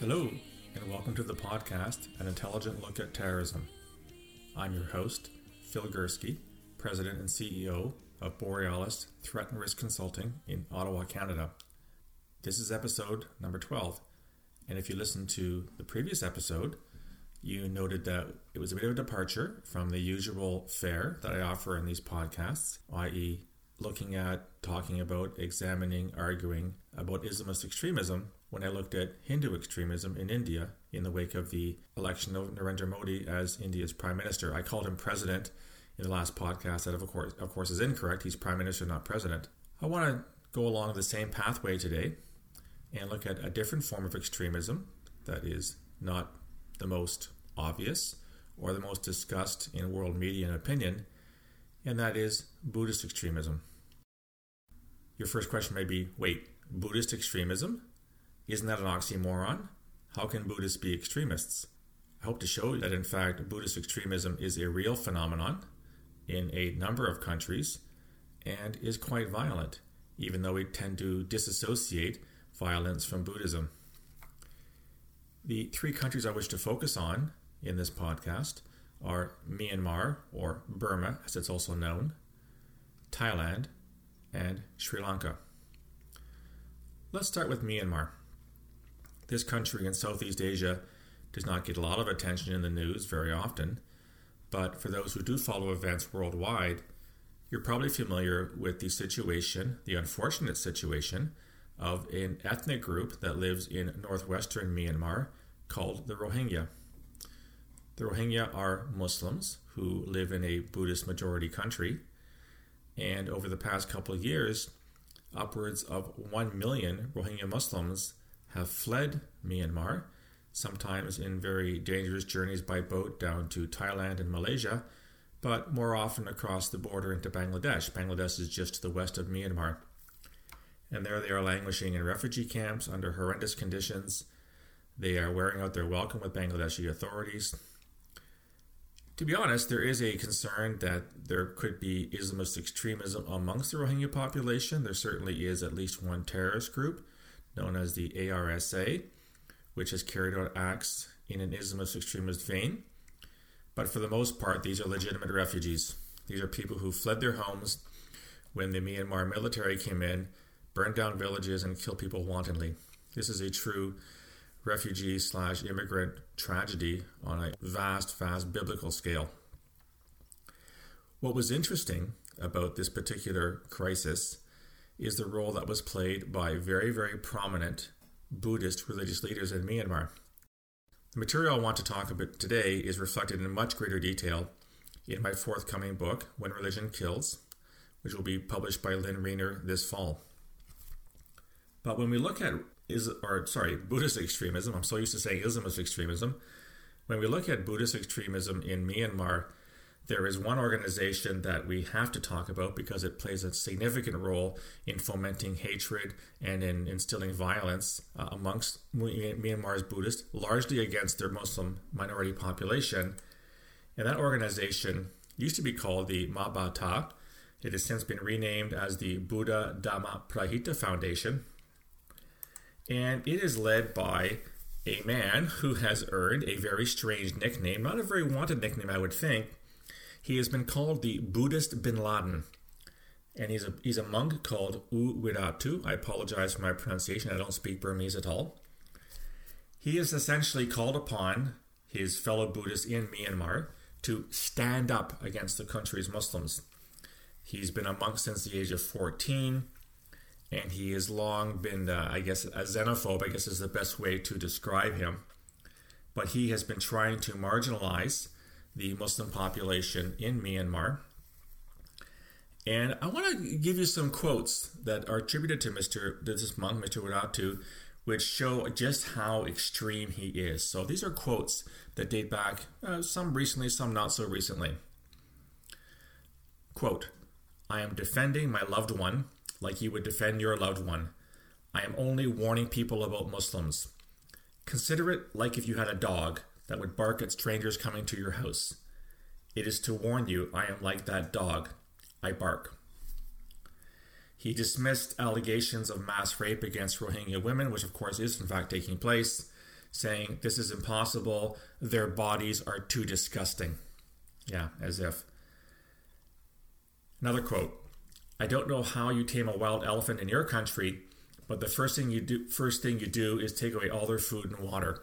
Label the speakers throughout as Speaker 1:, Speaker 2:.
Speaker 1: Hello, and welcome to the podcast, An Intelligent Look at Terrorism. I'm your host, Phil Gurski, President and CEO of Borealis Threat and Risk Consulting in Ottawa, Canada. This is episode number 12, and if you listened to the previous episode, you noted that it was a bit of a departure from the usual fare that I offer in these podcasts, i.e., looking at, talking about, examining, arguing about Islamist extremism when I looked at Hindu extremism in India in the wake of the election of Narendra Modi as India's prime minister. I called him president in the last podcast. That of course, of course, is incorrect. He's prime minister, not president. I want to go along the same pathway today and look at a different form of extremism that is not the most obvious or the most discussed in world media and opinion, and that is Buddhist extremism. Your first question may be wait, Buddhist extremism? Isn't that an oxymoron? How can Buddhists be extremists? I hope to show that, in fact, Buddhist extremism is a real phenomenon in a number of countries and is quite violent, even though we tend to disassociate violence from Buddhism. The three countries I wish to focus on in this podcast are Myanmar, or Burma as it's also known, Thailand, and Sri Lanka. Let's start with Myanmar. This country in Southeast Asia does not get a lot of attention in the news very often, but for those who do follow events worldwide, you're probably familiar with the situation, the unfortunate situation, of an ethnic group that lives in northwestern Myanmar called the Rohingya. The Rohingya are Muslims who live in a Buddhist majority country, and over the past couple of years, upwards of 1 million Rohingya Muslims have fled Myanmar, sometimes in very dangerous journeys by boat down to Thailand and Malaysia, but more often across the border into Bangladesh. Bangladesh is just to the west of Myanmar and there they are languishing in refugee camps under horrendous conditions. They are wearing out their welcome with Bangladeshi authorities. To be honest, there is a concern that there could be Islamist extremism amongst the Rohingya population. There certainly is at least one terrorist group known as the ARSA, which has carried out acts in an Islamist extremist vein. But for the most part, these are legitimate refugees. These are people who fled their homes when the Myanmar military came in burned down villages, and kill people wantonly. This is a true refugee slash immigrant tragedy on a vast, vast biblical scale. What was interesting about this particular crisis is the role that was played by very, very prominent Buddhist religious leaders in Myanmar. The material I want to talk about today is reflected in much greater detail in my forthcoming book, When Religion Kills, which will be published by Lynne Rienner this fall. But when we look at is or sorry, Buddhist extremism, I'm so used to saying Islamist extremism. When we look at Buddhist extremism in Myanmar, there is one organization that we have to talk about because it plays a significant role in fomenting hatred and in instilling violence uh, amongst Myanmar's Buddhists, largely against their Muslim minority population. And that organization used to be called the Ma Ba Tha. It has since been renamed as the Buddha Dhamma Parahita Foundation, and it is led by a man who has earned a very strange nickname, not a very wanted nickname, I would think. He has been called the Buddhist Bin Laden. And he's a, he's a monk called U Wirathu. I apologize for my pronunciation, I don't speak Burmese at all. He is essentially called upon his fellow Buddhists in Myanmar to stand up against the country's Muslims. He's been a monk since the age of 14 and he has long been, uh, I guess, a xenophobe, I guess is the best way to describe him. But he has been trying to marginalize the Muslim population in Myanmar. And I want to give you some quotes that are attributed to Mr. this monk, Mr. Wirathu, which show just how extreme he is. So these are quotes that date back, uh, some recently, some not so recently. Quote, I am defending my loved one like you would defend your loved one. I am only warning people about Muslims. Consider it like if you had a dog that would bark at strangers coming to your house. It is to warn you I am like that dog. I bark. He dismissed allegations of mass rape against Rohingya women, which of course is in fact taking place, saying this is impossible, their bodies are too disgusting. Yeah, as if. Another quote I don't know how you tame a wild elephant in your country, but the first thing you do first thing you do is take away all their food and water.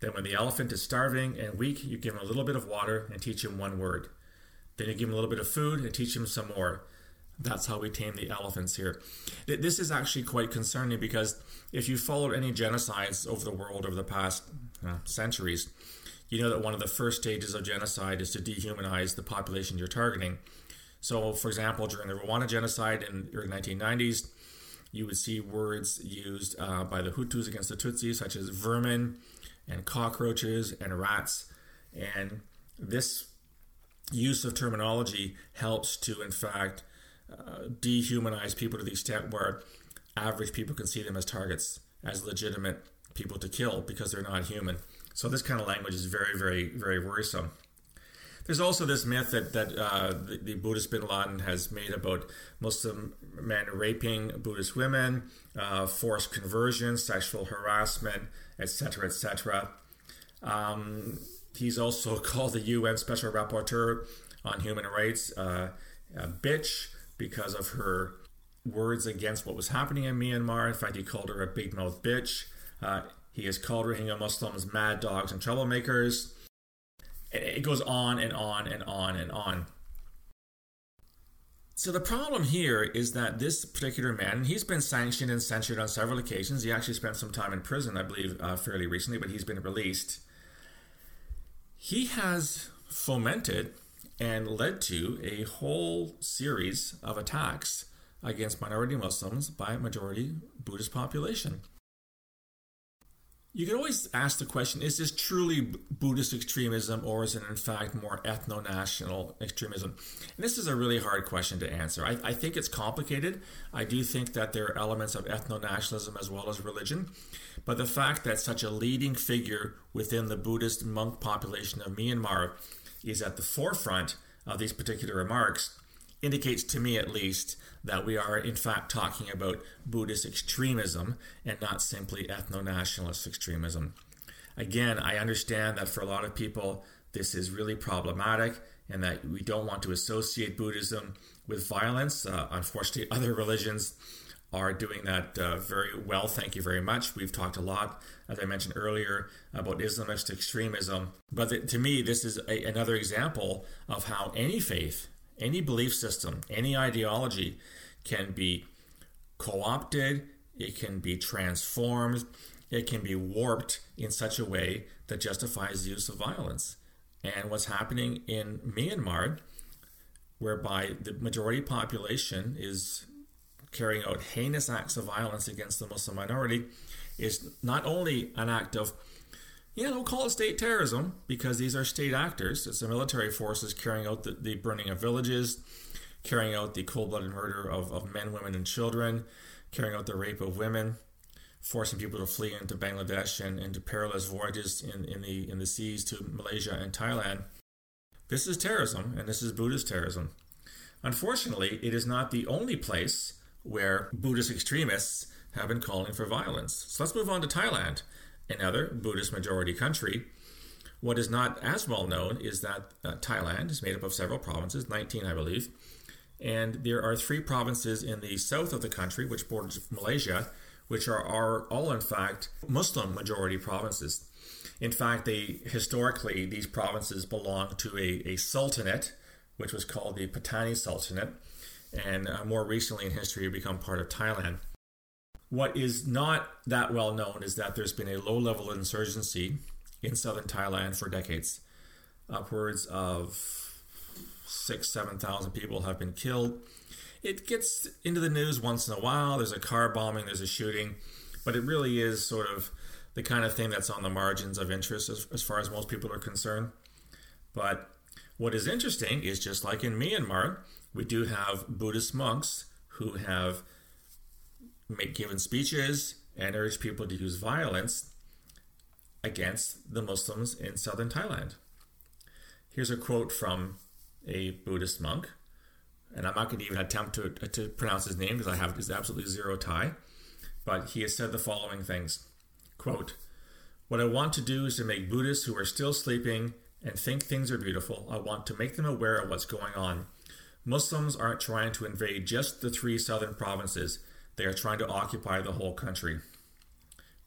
Speaker 1: Then when the elephant is starving and weak, you give him a little bit of water and teach him one word. Then you give him a little bit of food and teach him some more. That's how we tame the elephants here. This is actually quite concerning because if you followed any genocides over the world over the past uh, centuries, you know that one of the first stages of genocide is to dehumanize the population you're targeting. So, for example, during the Rwanda genocide in the early 1990s, you would see words used uh, by the Hutus against the Tutsis, such as vermin and cockroaches and rats. And this use of terminology helps to, in fact, uh, dehumanize people to the extent where average people can see them as targets, as legitimate people to kill because they're not human. So this kind of language is very, very, very worrisome. There's also this myth that that uh, the, the, Buddhist Bin Laden has made about Muslim men raping Buddhist women, uh, forced conversion, sexual harassment, etc., etc. Um, he's also called the UN Special Rapporteur on Human Rights uh, a bitch because of her words against what was happening in Myanmar. In fact, he called her a big mouth bitch. Uh, he has called Rohingya Muslims mad dogs and troublemakers. It goes on and on and on and on. So the problem here is that this particular man, he's been sanctioned and censured on several occasions. He actually spent some time in prison, I believe, uh, fairly recently, but he's been released. He has fomented and led to a whole series of attacks against minority Muslims by majority Buddhist population. You can always ask the question is this truly Buddhist extremism or is it in fact more ethno national extremism? And this is a really hard question to answer. I, I think it's complicated. I do think that there are elements of ethno nationalism as well as religion. But the fact that such a leading figure within the Buddhist monk population of Myanmar is at the forefront of these particular remarks indicates to me at least that we are in fact talking about Buddhist extremism and not simply ethno nationalist extremism. Again, I understand that for a lot of people this is really problematic and that we don't want to associate Buddhism with violence. Uh, unfortunately, other religions are doing that uh, very well. Thank you very much. We've talked a lot, as I mentioned earlier, about Islamist extremism. But th- to me, this is a, another example of how any faith, any belief system, any ideology can be co opted, it can be transformed, it can be warped in such a way that justifies the use of violence. And what's happening in Myanmar, whereby the majority population is carrying out heinous acts of violence against the Muslim minority is not only an act of, you know, call it state terrorism because these are state actors. It's the military forces carrying out the, the burning of villages, carrying out the cold blooded murder of, of men, women, and children, carrying out the rape of women, forcing people to flee into Bangladesh and into perilous voyages in, in, the, in the seas to Malaysia and Thailand. This is terrorism, and this is Buddhist terrorism. Unfortunately, it is not the only place where Buddhist extremists have been calling for violence. So let's move on to Thailand, another Buddhist majority country. What is not as well known is that uh, Thailand is made up of several provinces, 19, I believe, and there are three provinces in the south of the country, which borders Malaysia, which are, are all, in fact, Muslim majority provinces. In fact, they historically these provinces belong to a, a sultanate, which was called the Patani Sultanate, and uh, more recently in history become part of Thailand. What is not that well known is that there's been a low level insurgency in southern Thailand for decades. Upwards of six, 7,000 people have been killed. It gets into the news once in a while. There's a car bombing, there's a shooting, but it really is sort of the kind of thing that's on the margins of interest as, as far as most people are concerned. But what is interesting is just like in Myanmar, we do have Buddhist monks who have make, given speeches and urged people to use violence against the Muslims in southern Thailand. Here's a quote from a Buddhist monk, and I'm not going to even attempt to, to pronounce his name because I have absolutely zero Thai, but he has said the following things quote, What I want to do is to make Buddhists who are still sleeping and think things are beautiful, I want to make them aware of what's going on. Muslims aren't trying to invade just the three southern provinces, they are trying to occupy the whole country.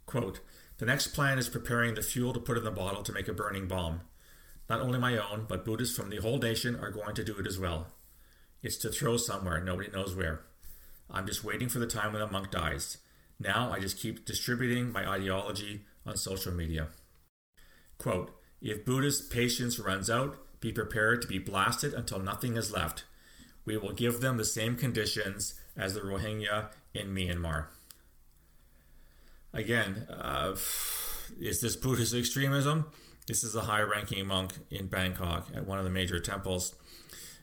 Speaker 1: Quote, the next plan is preparing the fuel to put in the bottle to make a burning bomb. Not only my own, but Buddhists from the whole nation are going to do it as well. It's to throw somewhere, nobody knows where. I'm just waiting for the time when a monk dies. Now I just keep distributing my ideology on social media. Quote, if Buddhist patience runs out, be prepared to be blasted until nothing is left. We will give them the same conditions as the Rohingya in Myanmar. Again, uh, is this Buddhist extremism? This is a high ranking monk in Bangkok at one of the major temples.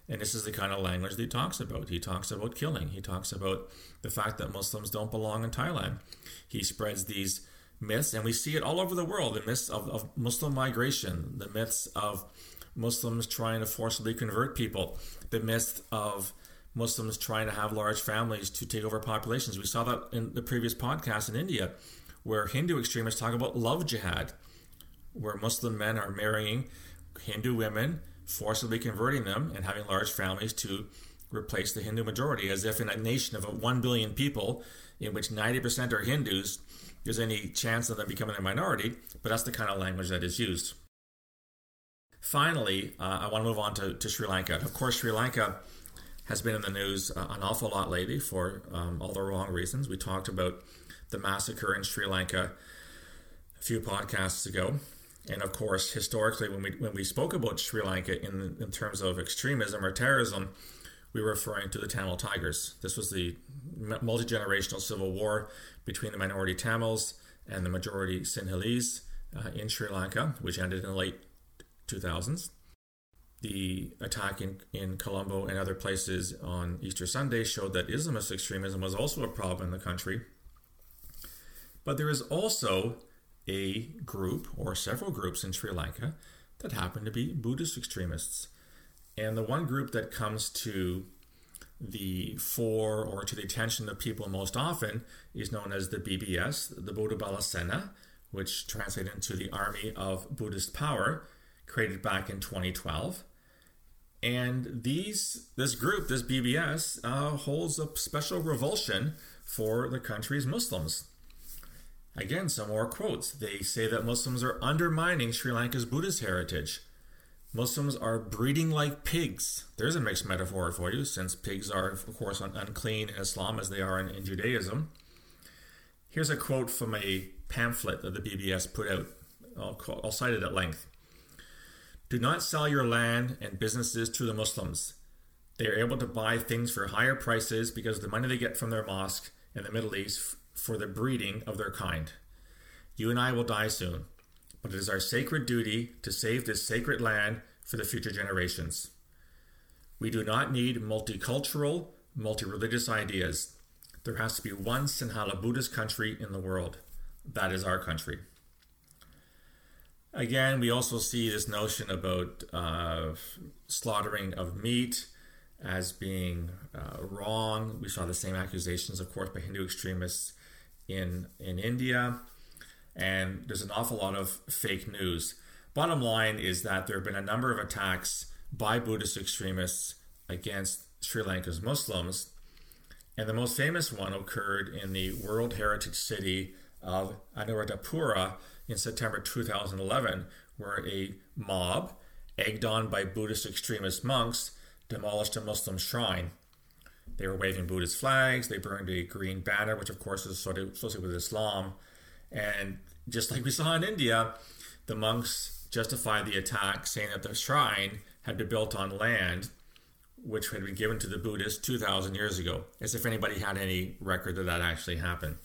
Speaker 1: And this is the kind of language that he talks about. He talks about killing. He talks about the fact that Muslims don't belong in Thailand. He spreads these myths, and we see it all over the world the myths of, of Muslim migration, the myths of Muslims trying to forcibly convert people, the myth of Muslims trying to have large families to take over populations. We saw that in the previous podcast in India, where Hindu extremists talk about love jihad, where Muslim men are marrying Hindu women, forcibly converting them, and having large families to replace the Hindu majority, as if in a nation of 1 billion people, in which 90% are Hindus, there's any chance of them becoming a minority, but that's the kind of language that is used. Finally, uh, I want to move on to, to Sri Lanka. Of course, Sri Lanka has been in the news uh, an awful lot lately for um, all the wrong reasons. We talked about the massacre in Sri Lanka a few podcasts ago. And of course, historically, when we when we spoke about Sri Lanka in in terms of extremism or terrorism, we were referring to the Tamil Tigers. This was the multi generational civil war between the minority Tamils and the majority Sinhalese uh, in Sri Lanka, which ended in the late 2000s. The attack in, in Colombo and other places on Easter Sunday showed that Islamist extremism was also a problem in the country. But there is also a group or several groups in Sri Lanka that happen to be Buddhist extremists. And the one group that comes to the fore or to the attention of people most often is known as the BBS, the Buddha Bala Sena, which translates into the Army of Buddhist Power, created back in 2012. And these this group, this BBS, uh, holds a special revulsion for the country's Muslims. Again, some more quotes. They say that Muslims are undermining Sri Lanka's Buddhist heritage. Muslims are breeding like pigs. There's a mixed metaphor for you, since pigs are, of course, unclean in Islam as they are in, in Judaism. Here's a quote from a pamphlet that the BBS put out. I'll, I'll cite it at length. Do not sell your land and businesses to the Muslims. They are able to buy things for higher prices because of the money they get from their mosque in the Middle East for the breeding of their kind. You and I will die soon but it is our sacred duty to save this sacred land for the future generations. We do not need multicultural, multi religious ideas. There has to be one Sinhala Buddhist country in the world. That is our country. Again, we also see this notion about uh, slaughtering of meat as being uh, wrong. We saw the same accusations, of course, by Hindu extremists in, in India and there's an awful lot of fake news. Bottom line is that there have been a number of attacks by Buddhist extremists against Sri Lanka's Muslims, and the most famous one occurred in the World Heritage City of Anuradhapura in September 2011, where a mob, egged on by Buddhist extremist monks, demolished a Muslim shrine. They were waving Buddhist flags, they burned a green banner, which of course is associated with Islam, and just like we saw in India, the monks justified the attack, saying that the shrine had been built on land which had been given to the Buddhists 2,000 years ago, as if anybody had any record that that actually happened.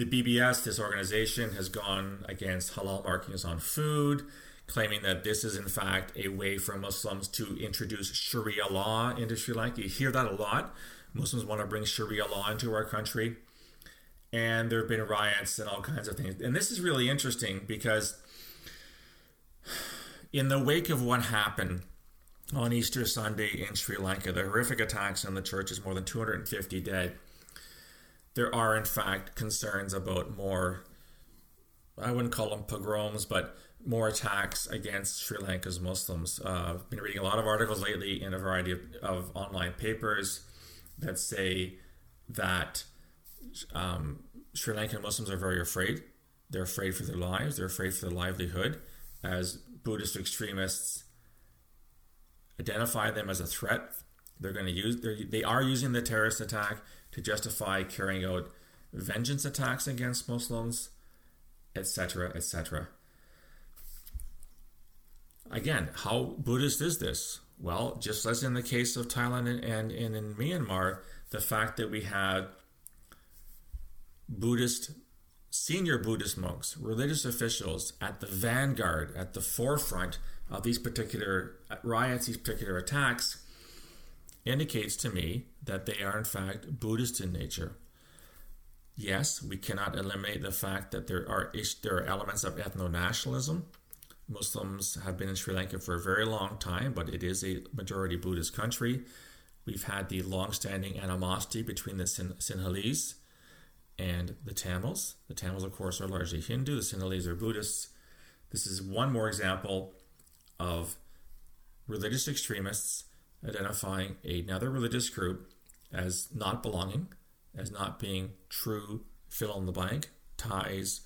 Speaker 1: The BBS, this organization, has gone against halal markings on food, claiming that this is in fact a way for Muslims to introduce Sharia law into Sri Lanka. You hear that a lot. Muslims want to bring Sharia law into our country and there have been riots and all kinds of things. And this is really interesting because in the wake of what happened on Easter Sunday in Sri Lanka, the horrific attacks on the churches, more than 250 dead, there are in fact concerns about more I wouldn't call them pogroms, but more attacks against Sri Lanka's Muslims. Uh, I've been reading a lot of articles lately in a variety of, of online papers that say that um, Sri Lankan Muslims are very afraid. They're afraid for their lives. They're afraid for their livelihood. As Buddhist extremists identify them as a threat, they're going to use. They are using the terrorist attack to justify carrying out vengeance attacks against Muslims, etc., etc. Again, how Buddhist is this? Well, just as in the case of Thailand and, and, and in Myanmar, the fact that we had Buddhist, senior Buddhist monks, religious officials at the vanguard, at the forefront of these particular riots, these particular attacks, indicates to me that they are in fact Buddhist in nature. Yes, we cannot eliminate the fact that there are there are elements of ethno nationalism. Muslims have been in Sri Lanka for a very long time, but it is a majority Buddhist country. We've had the long-standing animosity between the Sin- Sinhalese and the Tamils. The Tamils, of course, are largely Hindu. The Sinhalese are Buddhists. This is one more example of religious extremists identifying another religious group as not belonging, as not being true fill in the blank, Thais,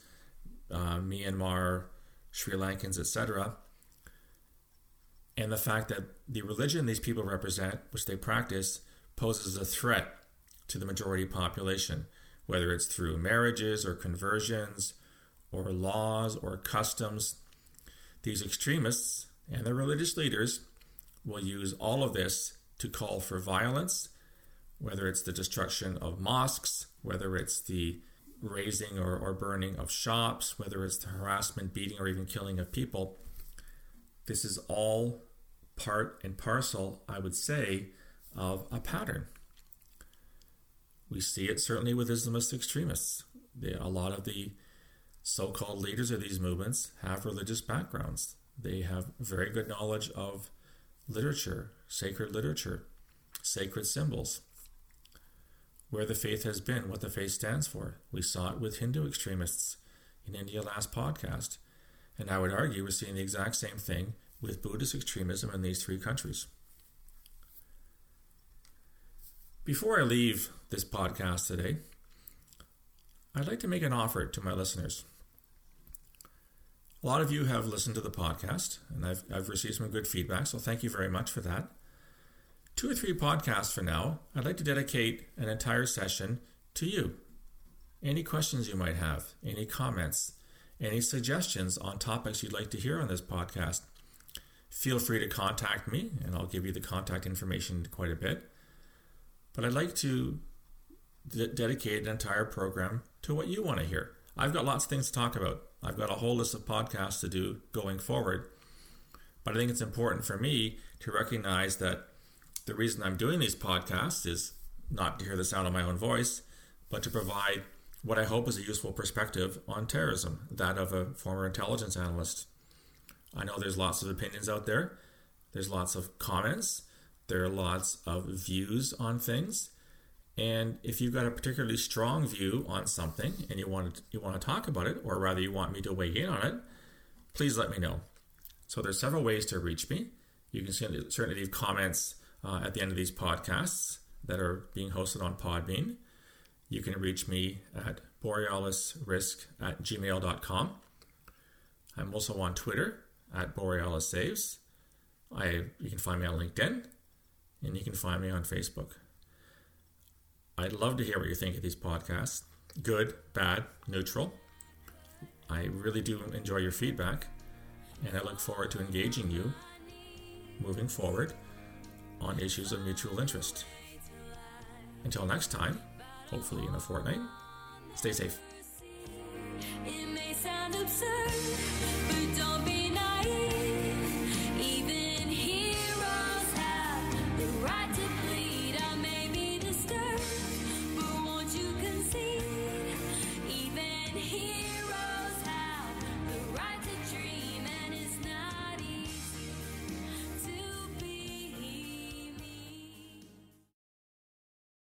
Speaker 1: uh, Myanmar, Sri Lankans, etc. And the fact that the religion these people represent, which they practice, poses a threat to the majority population, whether it's through marriages or conversions or laws or customs. These extremists and their religious leaders will use all of this to call for violence, whether it's the destruction of mosques, whether it's the razing or, or burning of shops, whether it's the harassment, beating, or even killing of people. This is all part and parcel, I would say, of a pattern. We see it certainly with Islamist extremists. They, a lot of the so called leaders of these movements have religious backgrounds. They have very good knowledge of literature, sacred literature, sacred symbols, where the faith has been, what the faith stands for. We saw it with Hindu extremists in India last podcast. And I would argue we're seeing the exact same thing with Buddhist extremism in these three countries. Before I leave this podcast today, I'd like to make an offer to my listeners. A lot of you have listened to the podcast, and I've, I've received some good feedback, so thank you very much for that. Two or three podcasts for now, I'd like to dedicate an entire session to you. Any questions you might have, any comments, any suggestions on topics you'd like to hear on this podcast, feel free to contact me, and I'll give you the contact information quite a bit. But I'd like to d- dedicate an entire program to what you want to hear. I've got lots of things to talk about. I've got a whole list of podcasts to do going forward. But I think it's important for me to recognize that the reason I'm doing these podcasts is not to hear the sound of my own voice, but to provide what I hope is a useful perspective on terrorism, that of a former intelligence analyst. I know there's lots of opinions out there, there's lots of comments, there are lots of views on things. And if you've got a particularly strong view on something and you want to, you want to talk about it, or rather you want me to weigh in on it, please let me know. So there's several ways to reach me. You can certainly leave comments uh, at the end of these podcasts that are being hosted on Podbean. You can reach me at borealisrisk at gmail.com. I'm also on Twitter at borealissaves. I, you can find me on LinkedIn and you can find me on Facebook. I'd love to hear what you think of these podcasts good, bad, neutral. I really do enjoy your feedback, and I look forward to engaging you moving forward on issues of mutual interest. Until next time, hopefully in a fortnight, stay safe.